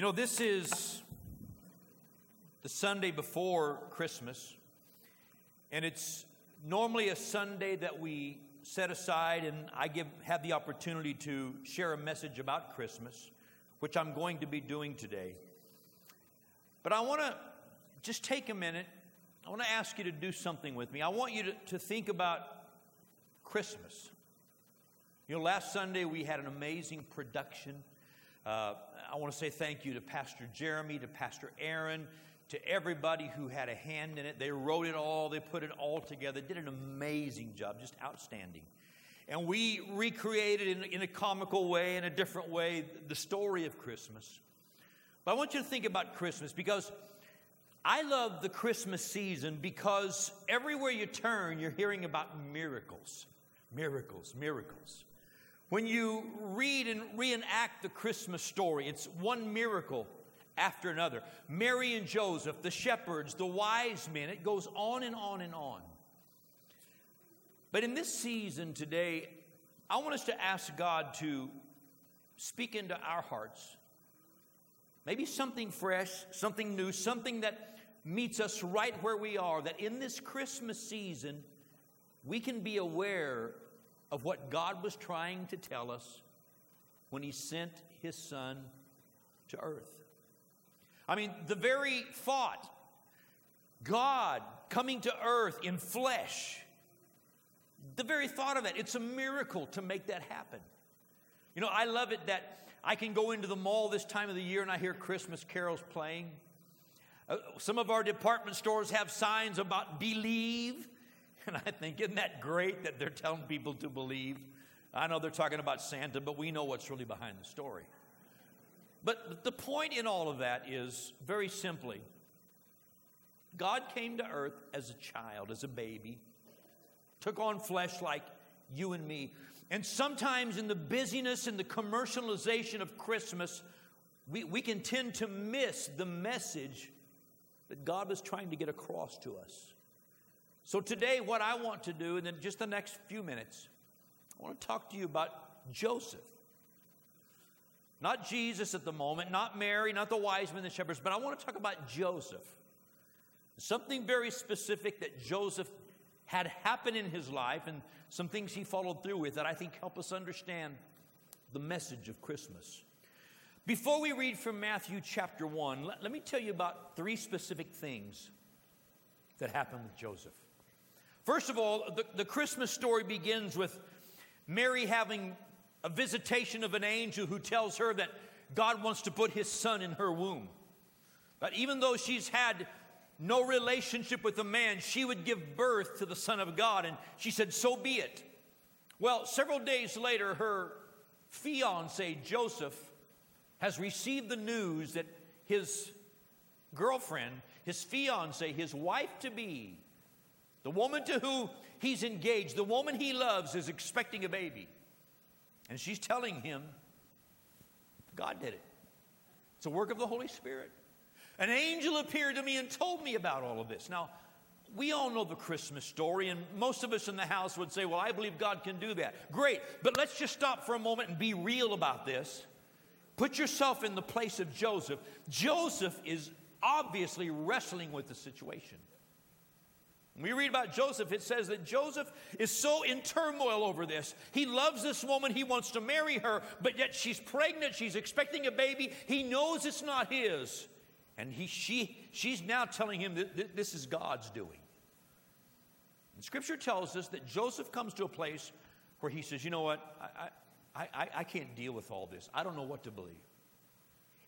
You know, this is the Sunday before Christmas, and it's normally a Sunday that we set aside, and I give, have the opportunity to share a message about Christmas, which I'm going to be doing today. But I want to just take a minute. I want to ask you to do something with me. I want you to, to think about Christmas. You know, last Sunday we had an amazing production. Uh, I want to say thank you to Pastor Jeremy, to Pastor Aaron, to everybody who had a hand in it. They wrote it all, they put it all together, did an amazing job, just outstanding. And we recreated in, in a comical way, in a different way, the story of Christmas. But I want you to think about Christmas because I love the Christmas season because everywhere you turn, you're hearing about miracles, miracles, miracles. When you read and reenact the Christmas story, it's one miracle after another. Mary and Joseph, the shepherds, the wise men, it goes on and on and on. But in this season today, I want us to ask God to speak into our hearts. Maybe something fresh, something new, something that meets us right where we are, that in this Christmas season, we can be aware of what God was trying to tell us when He sent His Son to earth. I mean, the very thought, God coming to earth in flesh, the very thought of it, it's a miracle to make that happen. You know, I love it that I can go into the mall this time of the year and I hear Christmas carols playing. Uh, some of our department stores have signs about believe. And I think, isn't that great that they're telling people to believe? I know they're talking about Santa, but we know what's really behind the story. But the point in all of that is very simply God came to earth as a child, as a baby, took on flesh like you and me. And sometimes in the busyness and the commercialization of Christmas, we, we can tend to miss the message that God was trying to get across to us. So, today, what I want to do, and then just the next few minutes, I want to talk to you about Joseph. Not Jesus at the moment, not Mary, not the wise men, the shepherds, but I want to talk about Joseph. Something very specific that Joseph had happen in his life and some things he followed through with that I think help us understand the message of Christmas. Before we read from Matthew chapter 1, let, let me tell you about three specific things that happened with Joseph. First of all, the, the Christmas story begins with Mary having a visitation of an angel who tells her that God wants to put his son in her womb. But even though she's had no relationship with a man, she would give birth to the Son of God. And she said, So be it. Well, several days later, her fiance, Joseph, has received the news that his girlfriend, his fiance, his wife to be, the woman to whom he's engaged, the woman he loves, is expecting a baby. And she's telling him, God did it. It's a work of the Holy Spirit. An angel appeared to me and told me about all of this. Now, we all know the Christmas story, and most of us in the house would say, Well, I believe God can do that. Great, but let's just stop for a moment and be real about this. Put yourself in the place of Joseph. Joseph is obviously wrestling with the situation. When we read about Joseph, it says that Joseph is so in turmoil over this. He loves this woman, he wants to marry her, but yet she's pregnant, she's expecting a baby. He knows it's not his. And he, she, she's now telling him that this is God's doing. And scripture tells us that Joseph comes to a place where he says, You know what? I, I, I can't deal with all this. I don't know what to believe.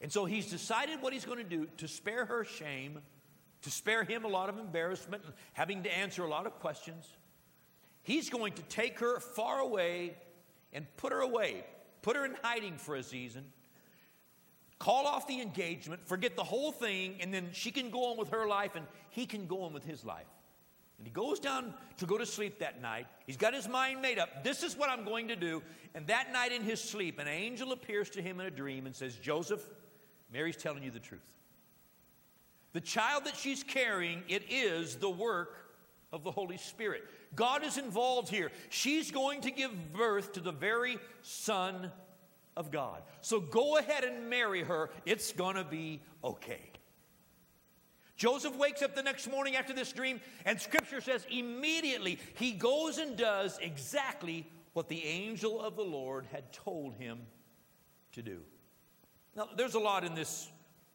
And so he's decided what he's going to do to spare her shame to spare him a lot of embarrassment and having to answer a lot of questions. He's going to take her far away and put her away, put her in hiding for a season, call off the engagement, forget the whole thing, and then she can go on with her life and he can go on with his life. And he goes down to go to sleep that night. He's got his mind made up. This is what I'm going to do. And that night in his sleep, an angel appears to him in a dream and says, Joseph, Mary's telling you the truth. The child that she's carrying, it is the work of the Holy Spirit. God is involved here. She's going to give birth to the very Son of God. So go ahead and marry her. It's going to be okay. Joseph wakes up the next morning after this dream, and scripture says immediately he goes and does exactly what the angel of the Lord had told him to do. Now, there's a lot in this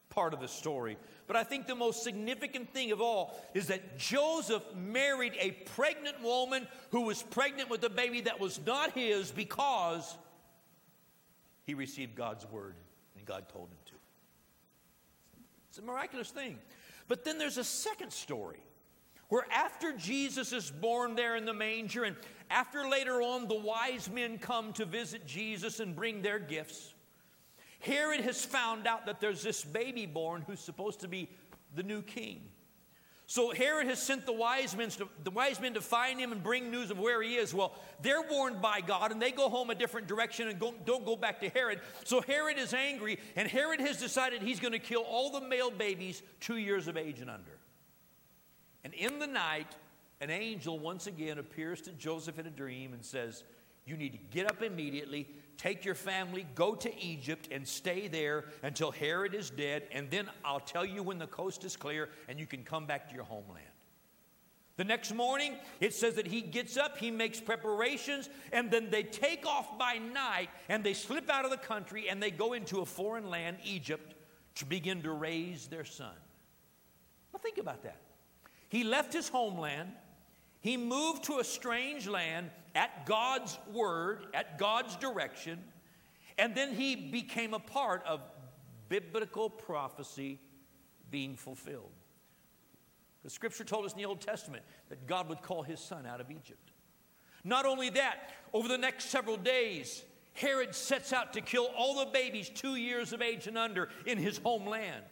part of the story, but I think the most significant thing of all is that Joseph married a pregnant woman who was pregnant with a baby that was not his because he received God's word and God told him to. It's a miraculous thing. But then there's a second story where after Jesus is born there in the manger, and after later on the wise men come to visit Jesus and bring their gifts, Herod has found out that there's this baby born who's supposed to be the new king. So Herod has sent the wise men to, the wise men to find him and bring news of where he is. Well, they're warned by God and they go home a different direction and go, don't go back to Herod. So Herod is angry and Herod has decided he's going to kill all the male babies 2 years of age and under. And in the night, an angel once again appears to Joseph in a dream and says, "You need to get up immediately, take your family, go to Egypt, and stay there until Herod is dead, and then I'll tell you when the coast is clear and you can come back to your homeland. The next morning, it says that he gets up, he makes preparations, and then they take off by night and they slip out of the country and they go into a foreign land, Egypt, to begin to raise their son. Now, think about that. He left his homeland, he moved to a strange land at God's word, at God's direction, and then he became a part of biblical prophecy being fulfilled. The scripture told us in the Old Testament that God would call his son out of Egypt. Not only that, over the next several days, Herod sets out to kill all the babies two years of age and under in his homeland.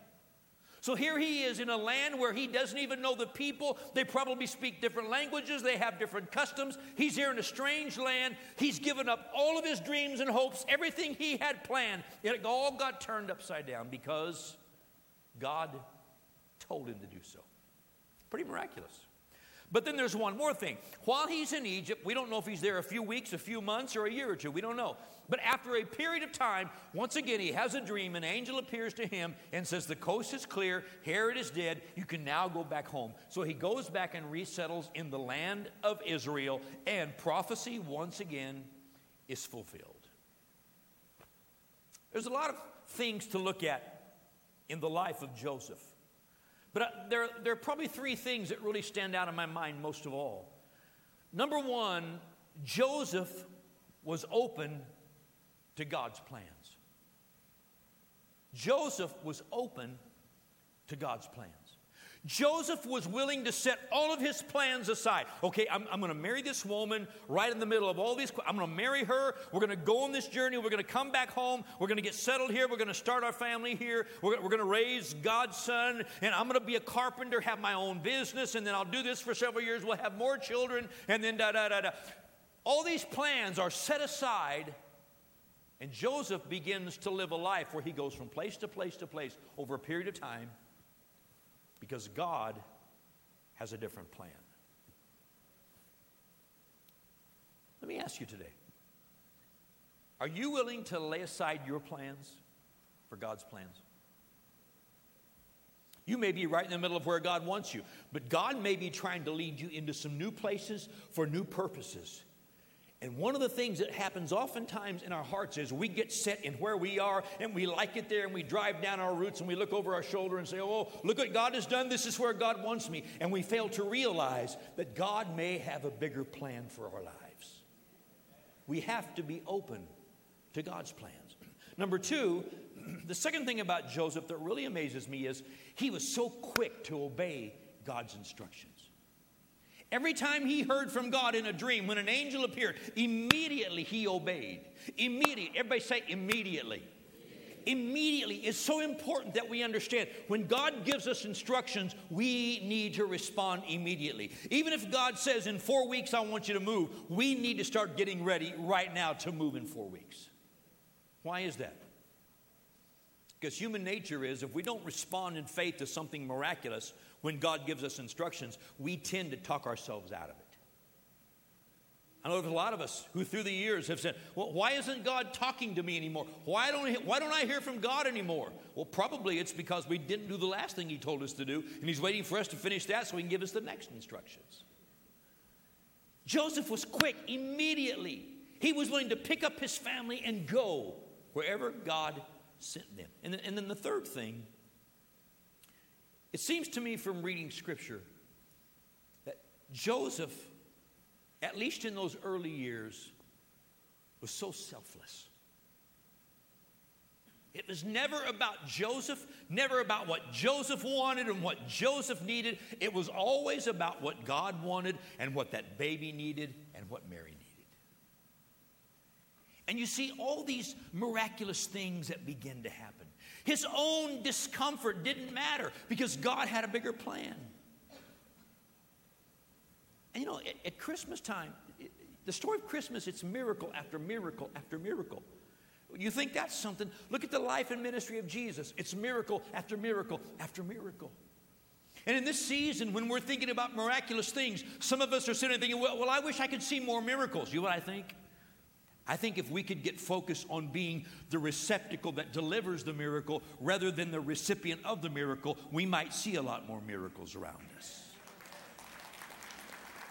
So here he is in a land where he doesn't even know the people. They probably speak different languages, they have different customs. He's here in a strange land. He's given up all of his dreams and hopes, everything he had planned. It all got turned upside down because God told him to do so. Pretty miraculous. But then there's one more thing. While he's in Egypt, we don't know if he's there a few weeks, a few months, or a year or two. We don't know. But after a period of time, once again, he has a dream. An angel appears to him and says, The coast is clear. Herod is dead. You can now go back home. So he goes back and resettles in the land of Israel, and prophecy once again is fulfilled. There's a lot of things to look at in the life of Joseph. But there, there are probably three things that really stand out in my mind most of all. Number one, Joseph was open to God's plans. Joseph was open to God's plans. Joseph was willing to set all of his plans aside. Okay, I'm, I'm going to marry this woman right in the middle of all these. I'm going to marry her. We're going to go on this journey. We're going to come back home. We're going to get settled here. We're going to start our family here. We're, we're going to raise God's son. And I'm going to be a carpenter, have my own business. And then I'll do this for several years. We'll have more children. And then da da da da. All these plans are set aside. And Joseph begins to live a life where he goes from place to place to place over a period of time because God has a different plan. Let me ask you today are you willing to lay aside your plans for God's plans? You may be right in the middle of where God wants you, but God may be trying to lead you into some new places for new purposes. And one of the things that happens oftentimes in our hearts is we get set in where we are and we like it there and we drive down our roots and we look over our shoulder and say, Oh, look what God has done. This is where God wants me. And we fail to realize that God may have a bigger plan for our lives. We have to be open to God's plans. Number two, the second thing about Joseph that really amazes me is he was so quick to obey God's instructions. Every time he heard from God in a dream, when an angel appeared, immediately he obeyed. Immediately. Everybody say immediately. Immediately is so important that we understand when God gives us instructions, we need to respond immediately. Even if God says, In four weeks, I want you to move, we need to start getting ready right now to move in four weeks. Why is that? Because human nature is if we don't respond in faith to something miraculous, when God gives us instructions, we tend to talk ourselves out of it. I know there's a lot of us who through the years have said, Well, why isn't God talking to me anymore? Why don't, why don't I hear from God anymore? Well, probably it's because we didn't do the last thing He told us to do, and He's waiting for us to finish that so He can give us the next instructions. Joseph was quick, immediately. He was willing to pick up his family and go wherever God sent them. And then, and then the third thing, it seems to me from reading scripture that Joseph at least in those early years, was so selfless. It was never about Joseph, never about what Joseph wanted and what Joseph needed. It was always about what God wanted and what that baby needed and what Mary needed. And you see all these miraculous things that begin to happen. His own discomfort didn't matter because God had a bigger plan. And you know, at, at Christmas time, it, the story of Christmas, it's miracle after miracle after miracle. You think that's something? Look at the life and ministry of Jesus. It's miracle after miracle after miracle. And in this season, when we're thinking about miraculous things, some of us are sitting there thinking, well, well, I wish I could see more miracles. You know what I think? I think if we could get focused on being the receptacle that delivers the miracle rather than the recipient of the miracle, we might see a lot more miracles around us.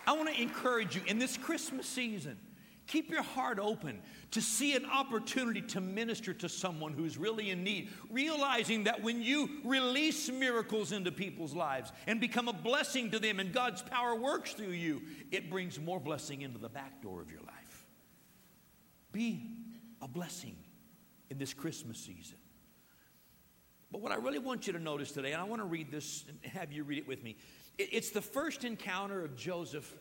I want to encourage you in this Christmas season, keep your heart open to see an opportunity to minister to someone who's really in need, realizing that when you release miracles into people's lives and become a blessing to them and God's power works through you, it brings more blessing into the back door of your life. Be a blessing in this Christmas season. But what I really want you to notice today, and I want to read this and have you read it with me. It's the first encounter of Joseph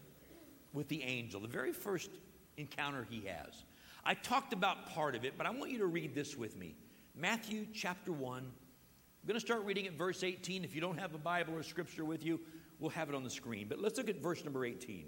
with the angel, the very first encounter he has. I talked about part of it, but I want you to read this with me. Matthew chapter 1. I'm going to start reading at verse 18. If you don't have a Bible or scripture with you, we'll have it on the screen. But let's look at verse number 18.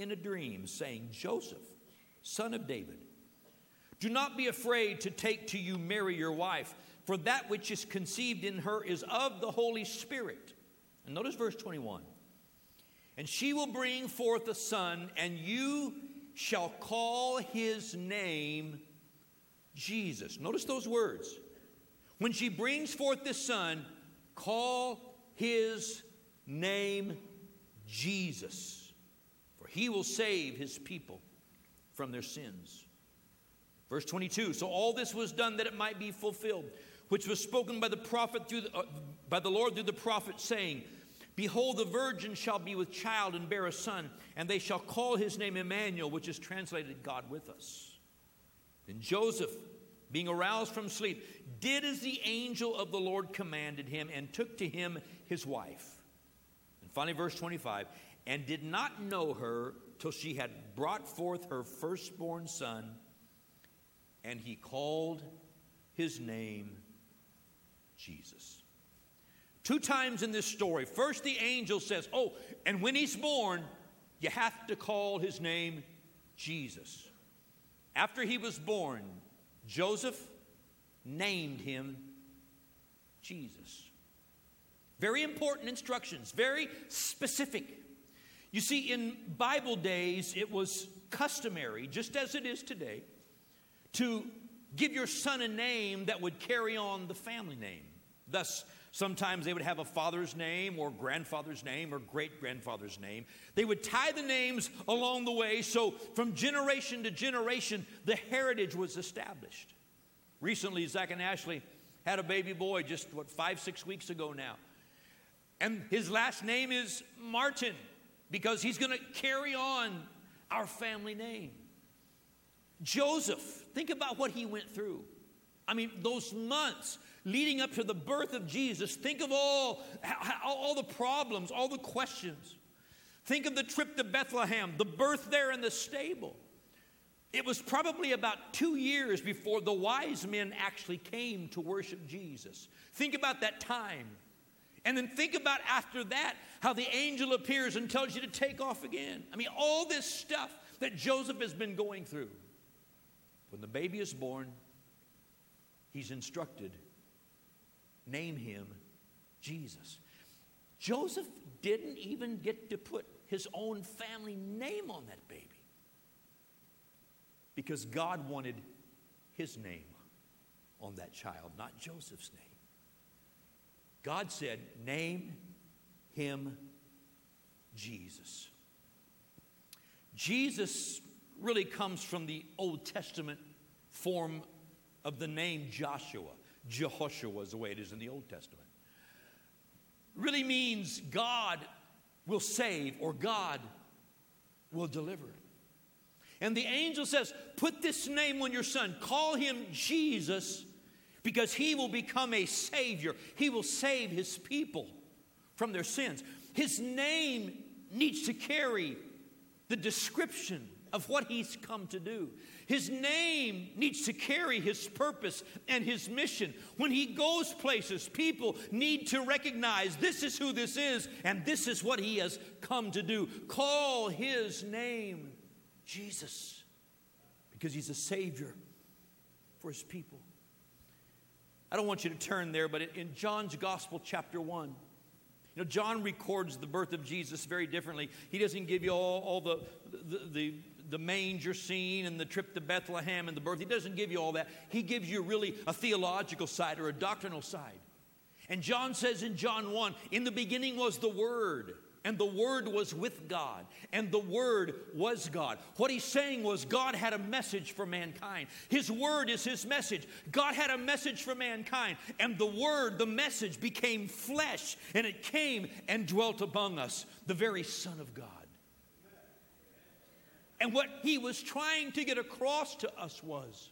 in a dream, saying, Joseph, son of David, do not be afraid to take to you Mary, your wife for that which is conceived in her is of the Holy Spirit. And notice verse 21. And she will bring forth a son, and you shall call his name Jesus. Notice those words. When she brings forth this son, call his name Jesus, he will save his people from their sins. Verse 22 So all this was done that it might be fulfilled which was spoken by the prophet through the, uh, by the Lord through the prophet, saying, Behold, the virgin shall be with child and bear a son, and they shall call his name Emmanuel, which is translated God with us. Then Joseph, being aroused from sleep, did as the angel of the Lord commanded him, and took to him his wife. And finally, verse 25, and did not know her till she had brought forth her firstborn son, and he called his name Jesus. Two times in this story, first the angel says, Oh, and when he's born, you have to call his name Jesus. After he was born, Joseph named him Jesus. Very important instructions, very specific. You see, in Bible days, it was customary, just as it is today, to give your son a name that would carry on the family name. Thus, sometimes they would have a father's name or grandfather's name or great grandfather's name. They would tie the names along the way so from generation to generation, the heritage was established. Recently, Zach and Ashley had a baby boy just, what, five, six weeks ago now. And his last name is Martin because he's going to carry on our family name. Joseph, think about what he went through. I mean, those months leading up to the birth of Jesus, think of all, all the problems, all the questions. Think of the trip to Bethlehem, the birth there in the stable. It was probably about two years before the wise men actually came to worship Jesus. Think about that time. And then think about after that how the angel appears and tells you to take off again. I mean, all this stuff that Joseph has been going through. When the baby is born, he's instructed name him Jesus. Joseph didn't even get to put his own family name on that baby because God wanted his name on that child, not Joseph's name. God said, Name him Jesus. Jesus really comes from the Old Testament form of the name Joshua. Jehoshua is the way it is in the Old Testament. Really means God will save or God will deliver. And the angel says, Put this name on your son, call him Jesus, because he will become a savior. He will save his people from their sins. His name needs to carry the description of what he's come to do. His name needs to carry his purpose and his mission. When he goes places, people need to recognize this is who this is and this is what he has come to do. Call his name Jesus because he's a savior for his people. I don't want you to turn there, but in John's Gospel, chapter 1, you know, John records the birth of Jesus very differently. He doesn't give you all, all the, the, the, the manger scene and the trip to Bethlehem and the birth. He doesn't give you all that. He gives you really a theological side or a doctrinal side. And John says in John 1 In the beginning was the Word and the Word was with God, and the Word was God. What he's saying was God had a message for mankind. His Word is His message. God had a message for mankind, and the Word, the message, became flesh, and it came and dwelt among us, the very Son of God. And what he was trying to get across to us was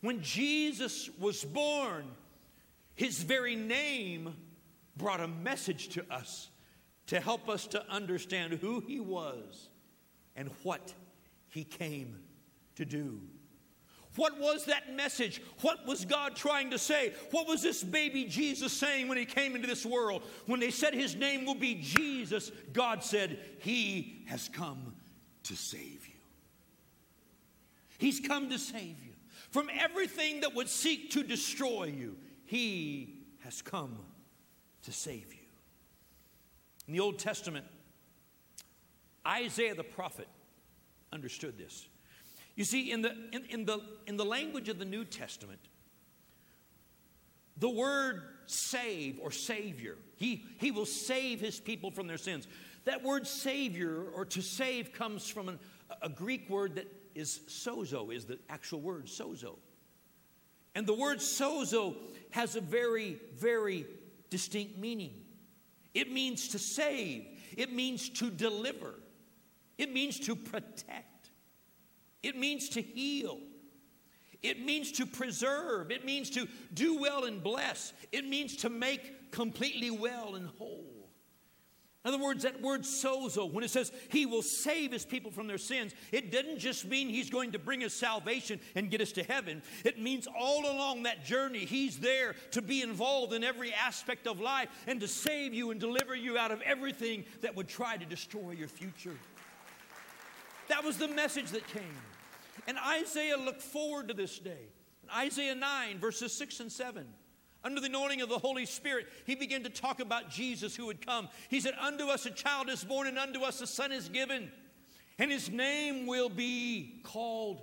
when Jesus was born, his very name brought a message to us to help us to understand who he was and what he came to do. What was that message? What was God trying to say? What was this baby Jesus saying when he came into this world? When they said his name will be Jesus, God said, He has come to save you. He's come to save you. From everything that would seek to destroy you, He has come to save you. In the Old Testament, Isaiah the prophet understood this. You see, in the, in, in, the, in the language of the New Testament, the word save or savior, he, he will save his people from their sins. That word savior or to save comes from an, a Greek word that is sozo, is the actual word sozo. And the word sozo has a very, very distinct meaning. It means to save, it means to deliver, it means to protect, it means to heal. It means to preserve. It means to do well and bless. It means to make completely well and whole. In other words, that word sozo, when it says he will save his people from their sins, it doesn't just mean he's going to bring us salvation and get us to heaven. It means all along that journey, he's there to be involved in every aspect of life and to save you and deliver you out of everything that would try to destroy your future. That was the message that came. And Isaiah looked forward to this day. Isaiah 9, verses 6 and 7. Under the anointing of the Holy Spirit, he began to talk about Jesus who would come. He said, Unto us a child is born, and unto us a son is given, and his name will be called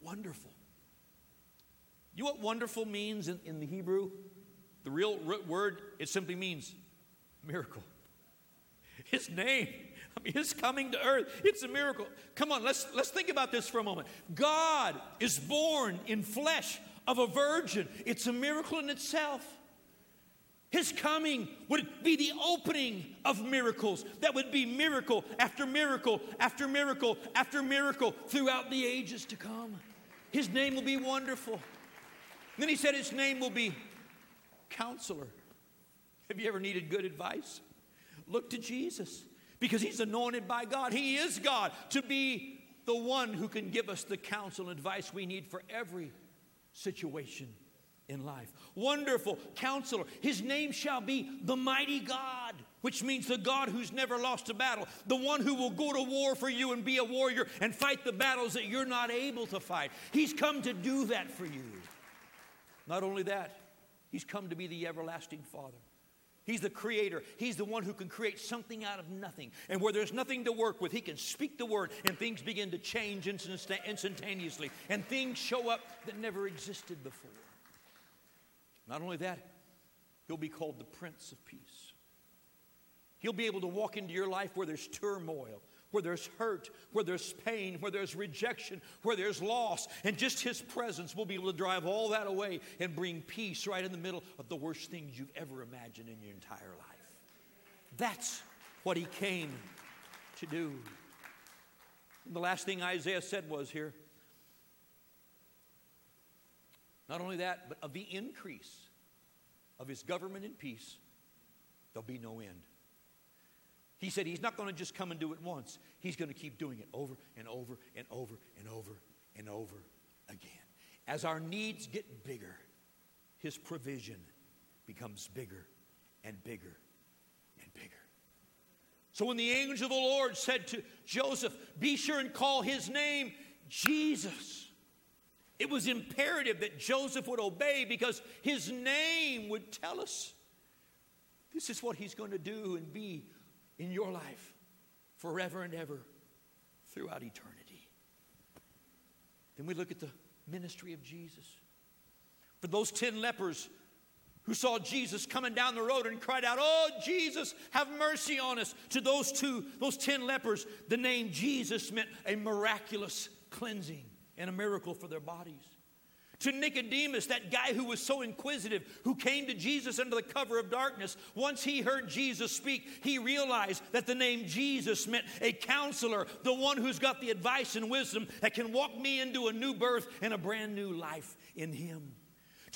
Wonderful. You know what wonderful means in, in the Hebrew? The real root word, it simply means miracle. His name, I mean, his coming to earth, it's a miracle. Come on, let's, let's think about this for a moment. God is born in flesh of a virgin. It's a miracle in itself. His coming would be the opening of miracles. That would be miracle after miracle after miracle after miracle throughout the ages to come. His name will be wonderful. And then he said his name will be counselor. Have you ever needed good advice? Look to Jesus. because he's anointed by God. He is God to be the one who can give us the counsel and advice we need for every situation in life. Wonderful counselor. His name shall be the mighty God, which means the God who's never lost a battle, the one who will go to war for you and be a warrior and fight the battles that you're not able to fight. He's come to do that for you. Not only that, he's come to be the everlasting Father. He's the creator. He's the one who can create something out of nothing. And where there's nothing to work with, he can speak the word and things begin to change instantaneously. And things show up that never existed before. Not only that, he'll be called the Prince of Peace. He'll be able to walk into your life where there's turmoil, where there's hurt, where there's pain, where there's rejection, where there's loss. And just His presence will be able to drive all that away and bring peace right in the middle of the worst things you've ever imagined in your entire life. That's what He came to do. And the last thing Isaiah said was here not only that, but of the increase of his government and peace, there'll be no end. He said he's not going to just come and do it once. He's going to keep doing it over and over and over and over and over again. As our needs get bigger, his provision becomes bigger and bigger and bigger. So when the angel of the Lord said to Joseph, Be sure and call his name Jesus it was imperative that Joseph would obey because his name would tell us this is what he's going to do and be in your life forever and ever throughout eternity. Then we look at the ministry of Jesus. For those 10 lepers who saw Jesus coming down the road and cried out, Oh, Jesus, have mercy on us. To those two, those 10 lepers, the name Jesus meant a miraculous cleansing and a miracle for their bodies. To Nicodemus, that guy who was so inquisitive, who came to Jesus under the cover of darkness, once he heard Jesus speak, he realized that the name Jesus meant a counselor, the one who's got the advice and wisdom that can walk me into a new birth and a brand new life in him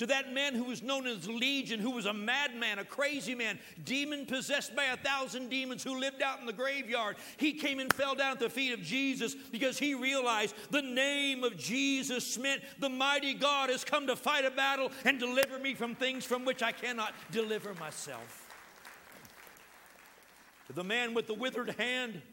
to that man who was known as Legion, who was a madman, a crazy man, demon possessed by a thousand demons who lived out in the graveyard. He came and fell down at the feet of Jesus because he realized the name of Jesus meant the mighty God has come to fight a battle and deliver me from things from which I cannot deliver myself. To the man with the withered hand,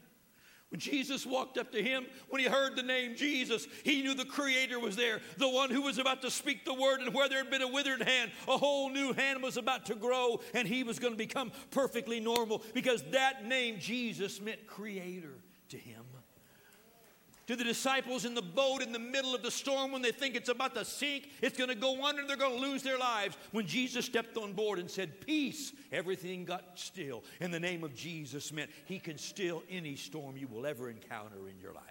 when Jesus walked up to him, when he heard the name Jesus, he knew the Creator was there, the one who was about to speak the word. And where there had been a withered hand, a whole new hand was about to grow, and he was going to become perfectly normal because that name, Jesus, meant Creator to him to the disciples in the boat in the middle of the storm when they think it's about to sink, it's going to go under, they're going to lose their lives. When Jesus stepped on board and said, Peace, everything got still. And the name of Jesus meant He can still any storm you will ever encounter in your life.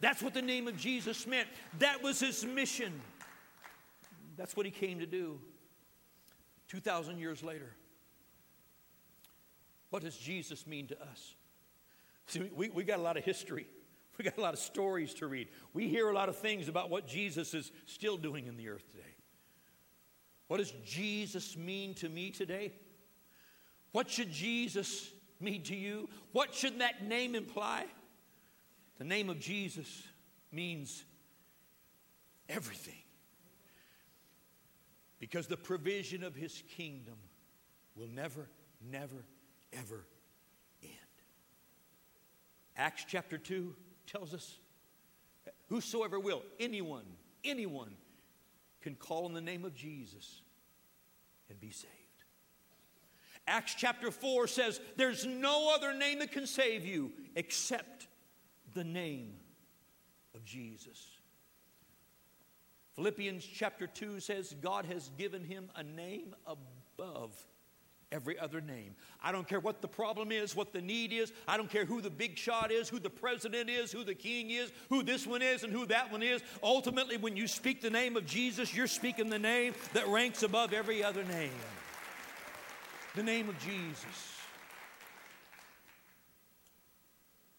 That's what the name of Jesus meant. That was His mission. That's what He came to do 2,000 years later. What does Jesus mean to us? See, we, we got a lot of history. We got a lot of stories to read. We hear a lot of things about what Jesus is still doing in the earth today. What does Jesus mean to me today? What should Jesus mean to you? What should that name imply? The name of Jesus means everything. Because the provision of his kingdom will never, never, ever end. Acts chapter 2 tells us whosoever will, anyone, anyone can call on the name of Jesus and be saved. Acts chapter 4 says, There's no other name that can save you except the name of Jesus. Philippians chapter 2 says, God has given him a name above every other name. I don't care what the problem is, what the need is. I don't care who the big shot is, who the president is, who the king is, who this one is, and who that one is. Ultimately, when you speak the name of Jesus, you're speaking the name that ranks above every other name the name of Jesus.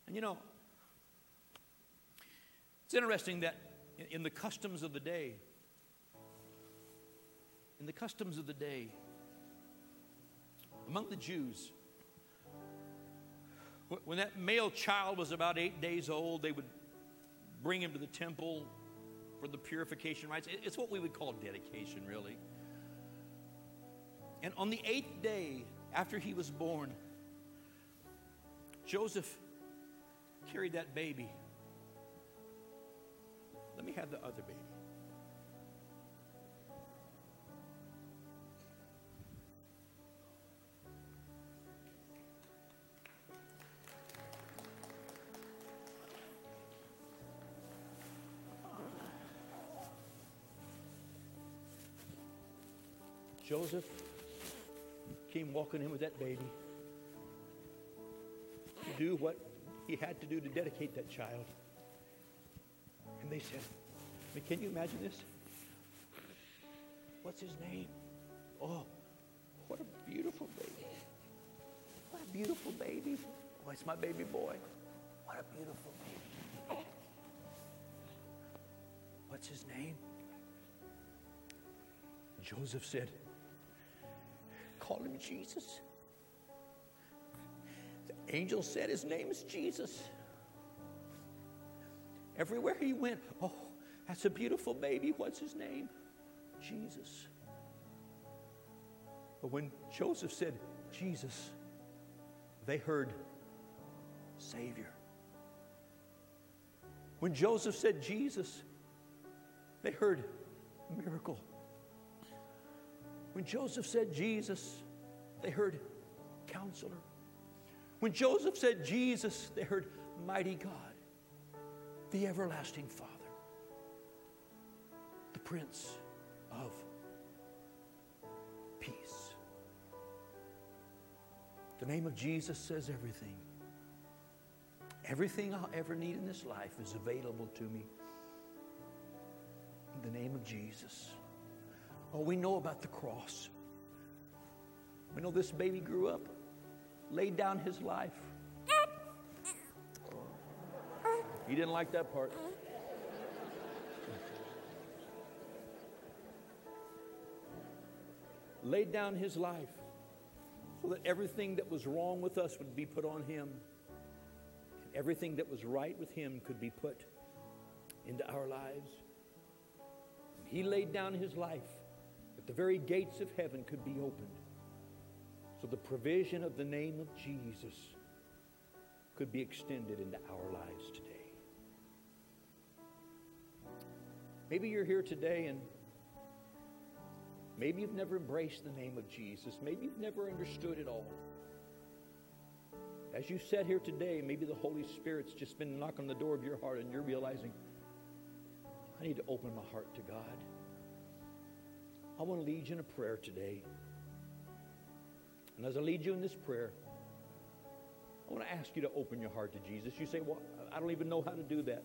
And you know, it's interesting that in the customs of the day, in the customs of the day, among the Jews, When that male child was about eight days old, they would bring him to the temple for the purification rites. It's what we would call dedication, really. And on the eighth day after he was born, Joseph carried that baby. Let me have the other baby. Joseph came walking in with that baby to do what he had to do to dedicate that child. And they said, can you imagine this? What's his name? Oh, what a beautiful baby. What a beautiful baby. Oh, it's my baby boy. What a beautiful baby. What's his name? Joseph said, call him Jesus. The angel said his name is Jesus. Everywhere he went, oh, that's a beautiful baby. What's his name? Jesus. But when Joseph said Jesus, they heard Savior. When Joseph said Jesus, they heard miracle. When Joseph said Jesus, they heard counselor. When Joseph said Jesus, they heard mighty God, the everlasting Father, the Prince of Peace. The name of Jesus says everything. Everything I'll ever need in this life is available to me in the name of Jesus. Oh, we know about the cross. We know this baby grew up, laid down his life. He didn't like that part. laid down his life so that everything that was wrong with us would be put on him. And everything that was right with him could be put into our lives. He laid down his life the very gates of heaven could be opened. So the provision of the name of Jesus could be extended into our lives today. Maybe you're here today and maybe you've never embraced the name of Jesus. Maybe you've never understood it all. As you sat here today, maybe the Holy Spirit's just been knocking on the door of your heart and you're realizing, I need to open my heart to God. I want to lead you in a prayer today. And as I lead you in this prayer, I want to ask you to open your heart to Jesus. You say, Well, I don't even know how to do that.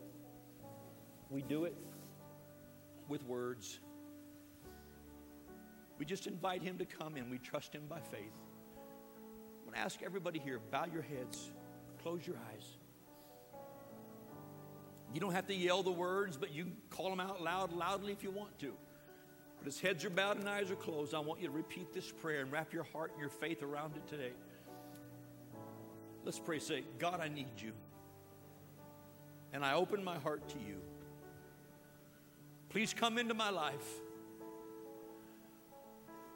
We do it with words. We just invite him to come in. We trust him by faith. I want to ask everybody here bow your heads, close your eyes. You don't have to yell the words, but you call them out loud, loudly if you want to. But as heads are bowed and eyes are closed, I want you to repeat this prayer and wrap your heart and your faith around it today. Let's pray. Say, God, I need you. And I open my heart to you. Please come into my life.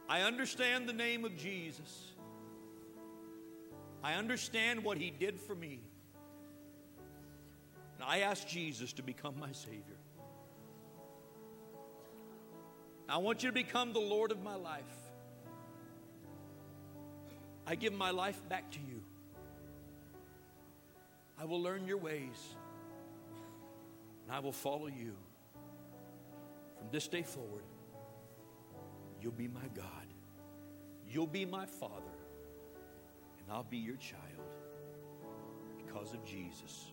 I understand the name of Jesus. I understand what he did for me. And I ask Jesus to become my Savior. I want you to become the Lord of my life. I give my life back to you. I will learn your ways and I will follow you. From this day forward, you'll be my God. You'll be my Father, and I'll be your child because of Jesus.